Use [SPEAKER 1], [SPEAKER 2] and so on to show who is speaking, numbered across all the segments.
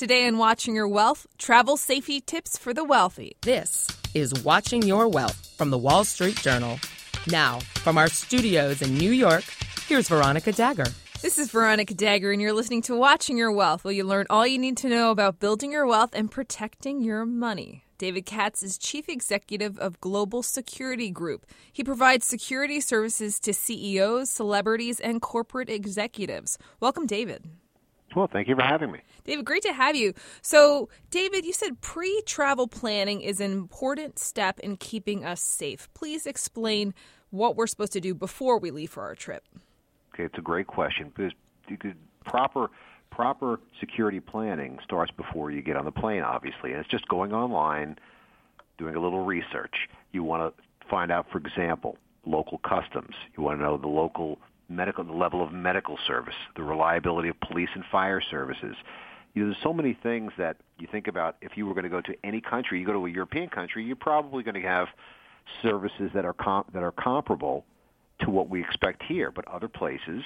[SPEAKER 1] Today in Watching Your Wealth, travel safety tips for the wealthy.
[SPEAKER 2] This is Watching Your Wealth from the Wall Street Journal. Now, from our studios in New York, here's Veronica Dagher.
[SPEAKER 1] This is Veronica Dagher, and you're listening to Watching Your Wealth, where you learn all you need to know about building your wealth and protecting your money. David Katz is Chief Executive of Global Security Group. He provides security services to CEOs, celebrities, and corporate executives. Welcome, David.
[SPEAKER 3] Well, thank you for having me.
[SPEAKER 1] David, great to have you. So, David, you said pre travel planning is an important step in keeping us safe. Please explain what we're supposed to do before we leave for our trip.
[SPEAKER 3] Okay, it's a great question because proper proper security planning starts before you get on the plane, obviously, and it's just going online, doing a little research. You want to find out, for example, local customs. You want to know the local medical, the level of medical service, the reliability of police and fire services. You know, there's so many things that you think about. If you were going to go to any country, you go to a European country, you're probably going to have services that are com- that are comparable to what we expect here. But other places,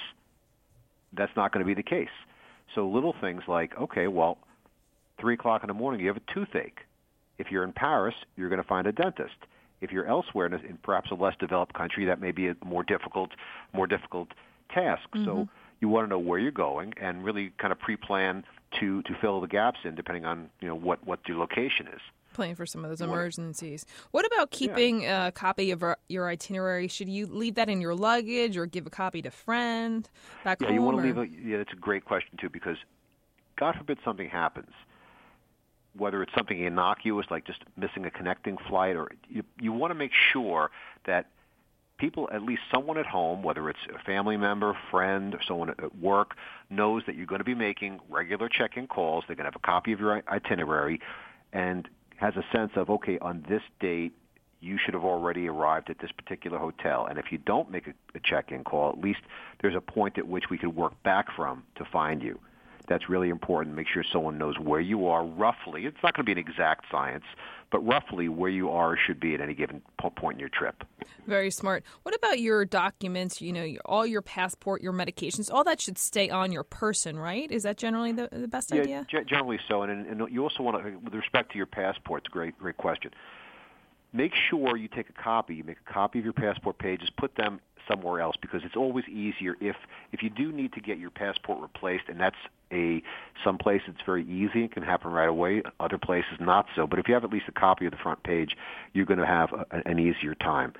[SPEAKER 3] that's not going to be the case. So little things like, okay, well, three o'clock in the morning, you have a toothache. If you're in Paris, you're going to find a dentist. If you're elsewhere in, a, in perhaps a less developed country, that may be a more difficult, more difficult task. Mm-hmm. So you want to know where you're going and really kind of pre-plan to to fill the gaps in, depending on you know what what your location is.
[SPEAKER 1] Plan for some of those emergencies. What about keeping yeah. a copy of your itinerary? Should you leave that in your luggage or give a copy to a friend back
[SPEAKER 3] yeah,
[SPEAKER 1] home?
[SPEAKER 3] Yeah, you want
[SPEAKER 1] to
[SPEAKER 3] leave. A, yeah, that's a great question too because, God forbid, something happens whether it's something innocuous like just missing a connecting flight, or you, you want to make sure that people, at least someone at home, whether it's a family member, friend, or someone at work, knows that you're going to be making regular check-in calls. They're going to have a copy of your itinerary, and has a sense of okay, on this date you should have already arrived at this particular hotel. And if you don't make a, a check-in call, at least there's a point at which we could work back from to find you. That's really important. Make sure someone knows where you are roughly. It's not going to be an exact science, but roughly where you are should be at any given point in your trip.
[SPEAKER 1] Very smart. What about your documents? You know, all your passport, your medications, all that should stay on your person, right? Is that generally the, the best
[SPEAKER 3] yeah,
[SPEAKER 1] idea?
[SPEAKER 3] G- generally so. And, and you also want to, with respect to your passport, it's a great, great question. Make sure you take a copy. You make a copy of your passport pages. Put them somewhere else because it's always easier if if you do need to get your passport replaced and that's a some places it's very easy it can happen right away other places not so. But if you have at least a copy of the front page you're going to have a, an easier time.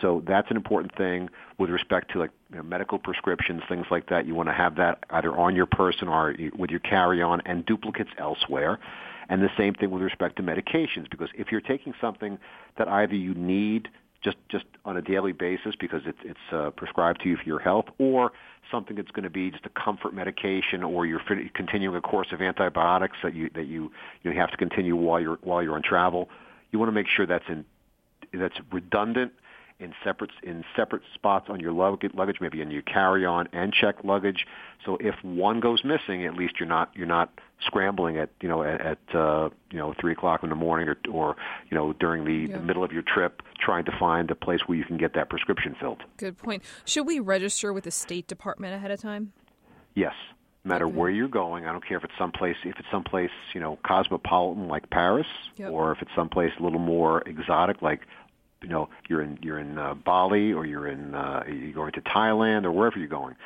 [SPEAKER 3] So that's an important thing with respect to like you know, medical prescriptions things like that. You want to have that either on your person or with your carry-on and duplicates elsewhere. And the same thing with respect to medications because if you're taking something that either you need just just on a daily basis because it's it's uh, prescribed to you for your health, or something that's going to be just a comfort medication, or you're continuing a course of antibiotics that you that you you have to continue while you're while you're on travel. You want to make sure that's in that's redundant in separate in separate spots on your luggage, maybe in your carry-on and check luggage. So if one goes missing, at least you're not you're not scrambling at you know at, at uh, you know three o'clock in the morning or or you know during the, yeah. the middle of your trip trying to find a place where you can get that prescription filled.
[SPEAKER 1] Good point. Should we register with the State Department ahead of time?
[SPEAKER 3] Yes. No matter where you're going, I don't care if it's someplace if it's someplace you know cosmopolitan like Paris, yep. or if it's someplace a little more exotic like you know you're in you're in uh, Bali or you're in uh, you're going to Thailand or wherever you're going.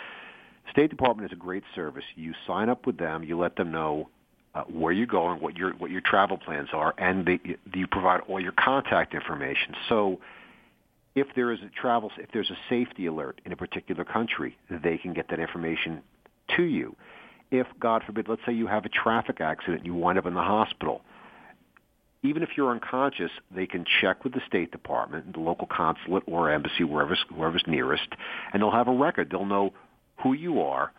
[SPEAKER 3] State Department is a great service. You sign up with them. You let them know uh, where you're going, what your what your travel plans are, and they, you provide all your contact information. So if there is a travel, if there's a safety alert in a particular country, they can get that information to you. If God forbid, let's say you have a traffic accident, you wind up in the hospital even if you're unconscious, they can check with the State Department, the local consulate or embassy, wherever's, wherever's nearest, and they'll have a record. They'll know who you are,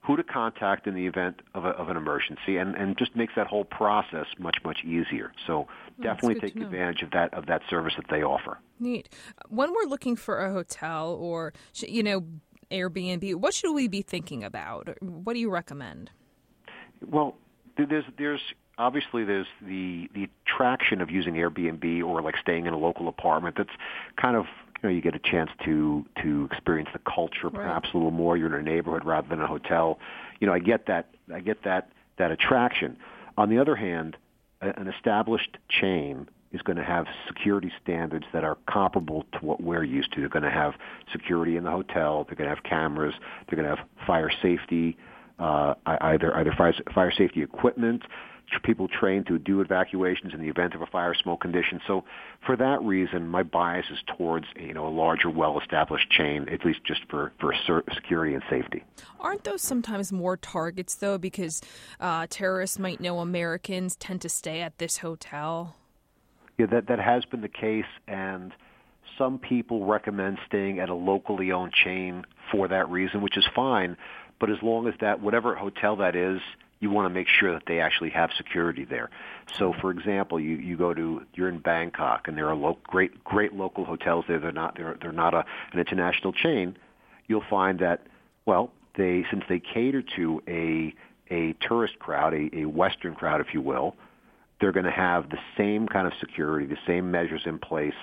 [SPEAKER 3] who to contact in the event of, a, of an emergency, and, and just makes that whole process much much easier. So definitely take advantage of that of that service that they offer.
[SPEAKER 1] Neat. When we're looking for a hotel or you know Airbnb, what should we be thinking about? What do you recommend?
[SPEAKER 3] Well, there's there's obviously there's the the attraction of using Airbnb or like staying in a local apartment. That's kind of you know you get a chance to to experience the culture perhaps right. a little more. You're in a neighborhood rather than a hotel. You know, I get that. I get that that attraction. On the other hand, an established chain is going to have security standards that are comparable to what we're used to. They're going to have security in the hotel. They're going to have cameras. They're going to have fire safety, uh, either either fire, fire safety equipment, people trained to do evacuations in the event of a fire smoke condition. So for that reason, my bias is towards you know a larger, well-established chain, at least just for for security and safety.
[SPEAKER 1] Aren't those sometimes more targets though, because uh, terrorists might know Americans tend to stay at this hotel?
[SPEAKER 3] Yeah, that that has been the case, and some people recommend staying at a locally owned chain for that reason, which is fine. But as long as that whatever hotel that is you want to make sure that they actually have security there. So, mm-hmm. for example, you you go to you're in Bangkok, and there are lo- great great local hotels there. They're not they're they're not a, an international chain. You'll find that well, they since they cater to a a tourist crowd, a, a Western crowd, if you will, they're going to have the same kind of security, the same measures in place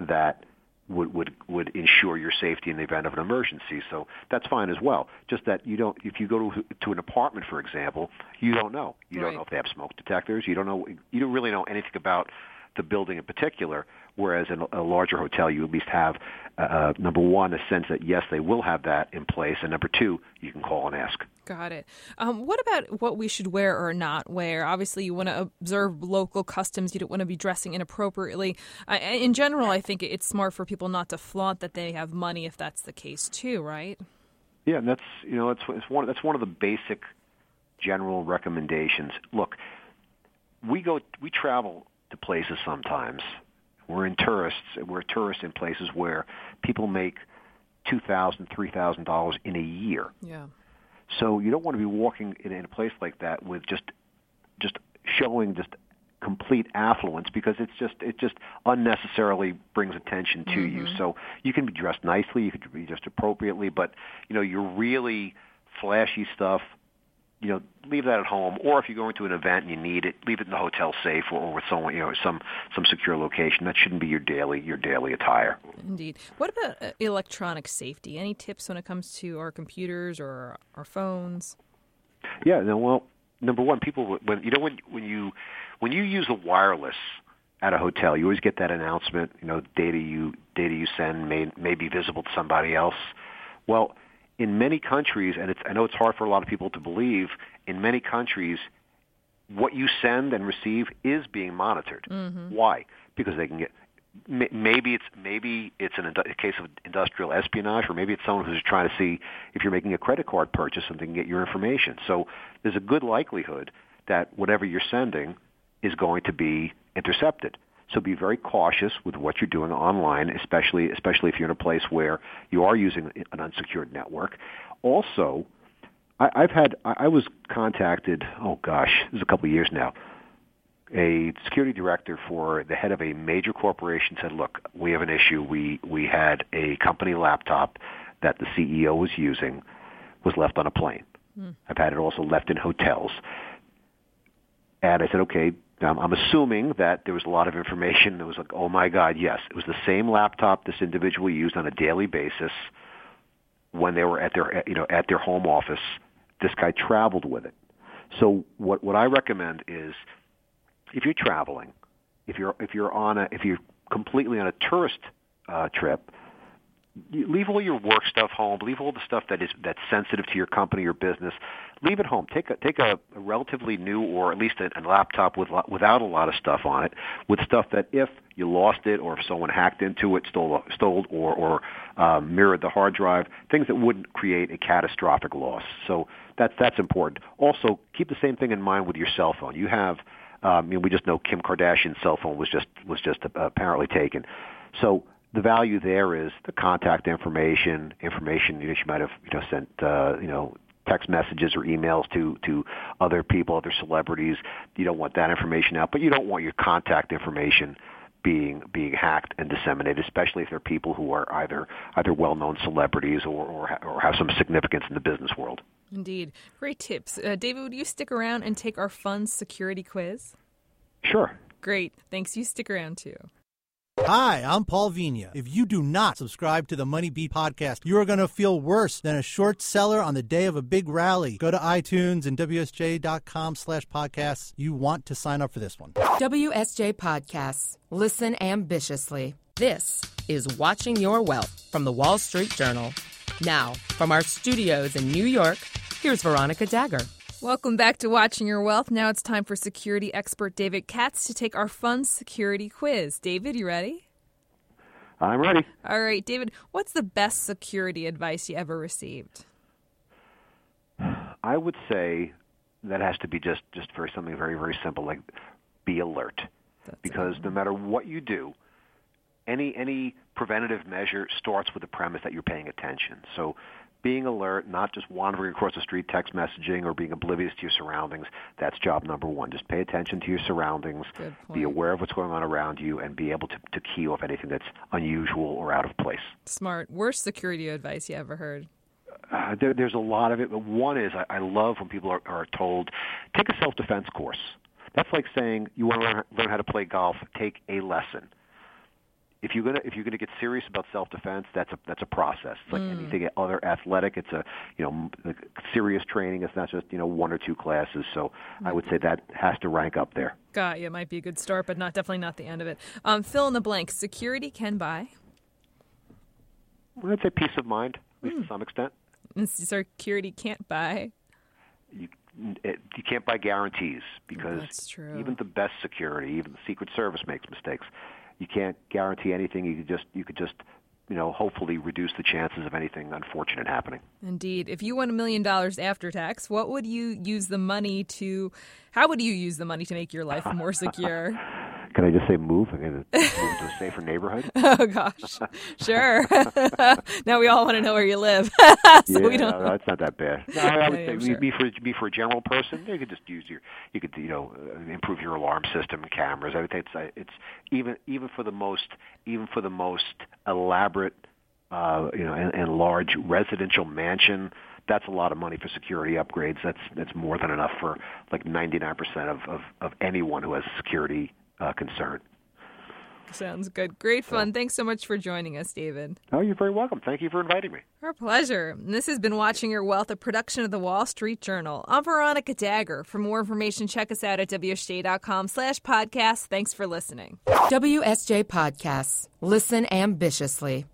[SPEAKER 3] that would would would ensure your safety in the event of an emergency. So that's fine as well. Just that you don't if you go to to an apartment, for example, you don't know. You right. don't know if they have smoke detectors. You don't know. You don't really know anything about the building in particular. Whereas in a larger hotel, you at least have uh, uh, number one a sense that yes, they will have that in place, and number two, you can call and ask.
[SPEAKER 1] Got it. Um, what about what we should wear or not wear? Obviously, you want to observe local customs. You don't want to be dressing inappropriately. Uh, in general, I think it's smart for people not to flaunt that they have money if that's the case too, right?
[SPEAKER 3] Yeah, and that's you know it's one that's one of the basic general recommendations. Look, we go we travel to places sometimes. We're in tourists. We're tourists in places where people make two thousand, three thousand dollars in a year.
[SPEAKER 1] Yeah.
[SPEAKER 3] So you don't want to be walking in, in a place like that with just just showing just complete affluence because it's just it just unnecessarily brings attention to mm-hmm. you. So you can be dressed nicely, you can be dressed appropriately, but you know your really flashy stuff you know, leave that at home, or if you're going to an event and you need it, leave it in the hotel safe or, or with someone, you know, some some secure location. That shouldn't be your daily your daily attire.
[SPEAKER 1] Indeed. What about uh, electronic safety? Any tips when it comes to our computers or our phones?
[SPEAKER 3] Yeah. No. Well, number one, people when you know when when you when you use a wireless at a hotel, you always get that announcement. You know, data you data you send may may be visible to somebody else. Well in many countries, and it's, I know it's hard for a lot of people to believe, in many countries, what you send and receive is being monitored. Mm-hmm. Why? Because they can get maybe it's maybe it's an, a case of industrial espionage, or maybe it's someone who's trying to see if you're making a credit card purchase and they can get your information. So there's a good likelihood that whatever you're sending is going to be intercepted. So be very cautious with what you're doing online, especially especially if you're in a place where you are using an unsecured network. Also, I, I've had I, I was contacted. Oh gosh, this is a couple of years now. A security director for the head of a major corporation said, "Look, we have an issue. We we had a company laptop that the CEO was using was left on a plane. Mm. I've had it also left in hotels." And I said, "Okay, um, I'm assuming that there was a lot of information that was like, oh my God, yes, it was the same laptop this individual used on a daily basis when they were at their, you know, at their home office. This guy traveled with it. So what what I recommend is, if you're traveling, if you're if you're on a if you're completely on a tourist uh, trip, leave all your work stuff home. Leave all the stuff that is that's sensitive to your company or business. Leave it home. Take a take a, relatively new or at least a, a laptop with without a lot of stuff on it, with stuff that if you lost it or if someone hacked into it, stole stole or or um, mirrored the hard drive, things that wouldn't create a catastrophic loss. So that's that's important. Also, keep the same thing in mind with your cell phone. You have. Um, you know, we just know Kim Kardashian's cell phone was just was just uh, apparently taken. So the value there is the contact information, information you know she might have you know sent uh, you know text messages or emails to to other people, other celebrities. You don't want that information out, but you don't want your contact information being being hacked and disseminated, especially if they're people who are either either well-known celebrities or or, or have some significance in the business world.
[SPEAKER 1] Indeed, great tips, uh, David. Would you stick around and take our fun security quiz?
[SPEAKER 3] Sure.
[SPEAKER 1] Great, thanks. You stick around too.
[SPEAKER 4] Hi, I'm Paul Vigna. If you do not subscribe to the Money Beat podcast, you are going to feel worse than a short seller on the day of a big rally. Go to iTunes and WSJ.com slash podcasts. You want to sign up for this one.
[SPEAKER 2] WSJ Podcasts. Listen ambitiously. This is Watching Your Wealth from the Wall Street Journal. Now, from our studios in New York, here's Veronica Dagher.
[SPEAKER 1] Welcome back to Watching Your Wealth. Now it's time for security expert David Katz to take our fun security quiz. David, you ready?
[SPEAKER 3] I'm ready.
[SPEAKER 1] All right, David, what's the best security advice you ever received?
[SPEAKER 3] I would say that has to be just just for something very very simple like be alert.
[SPEAKER 1] That's
[SPEAKER 3] because no matter what you do, any any preventative measure starts with the premise that you're paying attention. So being alert, not just wandering across the street text messaging or being oblivious to your surroundings, that's job number one. Just pay attention to your surroundings, be aware of what's going on around you, and be able to, to key off anything that's unusual or out of place.
[SPEAKER 1] Smart. Worst security advice you ever heard?
[SPEAKER 3] Uh, there, there's a lot of it, but one is I, I love when people are, are told, take a self-defense course. That's like saying you want to learn, learn how to play golf, take a lesson. If you're gonna if you're gonna get serious about self-defense, that's a that's a process. It's like anything other athletic. It's a you know like serious training. It's not just you know one or two classes. So I would say that has to rank up there.
[SPEAKER 1] Got you. Might be a good start, but not definitely not the end of it. Um, fill in the blank. Security can buy.
[SPEAKER 3] I'd say peace of mind, at least to some extent.
[SPEAKER 1] Security can't buy.
[SPEAKER 3] you it, you can't buy guarantees because
[SPEAKER 1] That's true.
[SPEAKER 3] even the best security, even the Secret Service makes mistakes. You can't guarantee anything. You could just you could just you know hopefully reduce the chances of anything unfortunate happening.
[SPEAKER 1] Indeed. If you won a million dollars after tax, what would you use the money to? How would you use the money to make your life more secure?
[SPEAKER 3] Can I just say move? I'm going to move to a safer neighborhood.
[SPEAKER 1] oh gosh, sure. now we all want to know where you live, so
[SPEAKER 3] yeah,
[SPEAKER 1] we don't.
[SPEAKER 3] no, that's not that bad. No, I would say be-
[SPEAKER 1] sure.
[SPEAKER 3] be for be for a general person. You could just use your you could you know uh, improve your alarm system and cameras. I would say it's uh, it's even even for the most even for the most elaborate uh, you know and, and large residential mansion. That's a lot of money for security upgrades. That's that's more than enough for like 99% of of, of anyone who has security uh, concern.
[SPEAKER 1] Sounds good. Great fun. Thanks so much for joining us, David.
[SPEAKER 3] Oh, you're very welcome. Thank you for inviting me.
[SPEAKER 1] Our pleasure. This has been Watching Your Wealth, a production of the Wall Street Journal. I'm Veronica Dagher. For more information, check us out at WSJ.com slash podcast. Thanks for listening.
[SPEAKER 2] WSJ Podcasts. Listen ambitiously.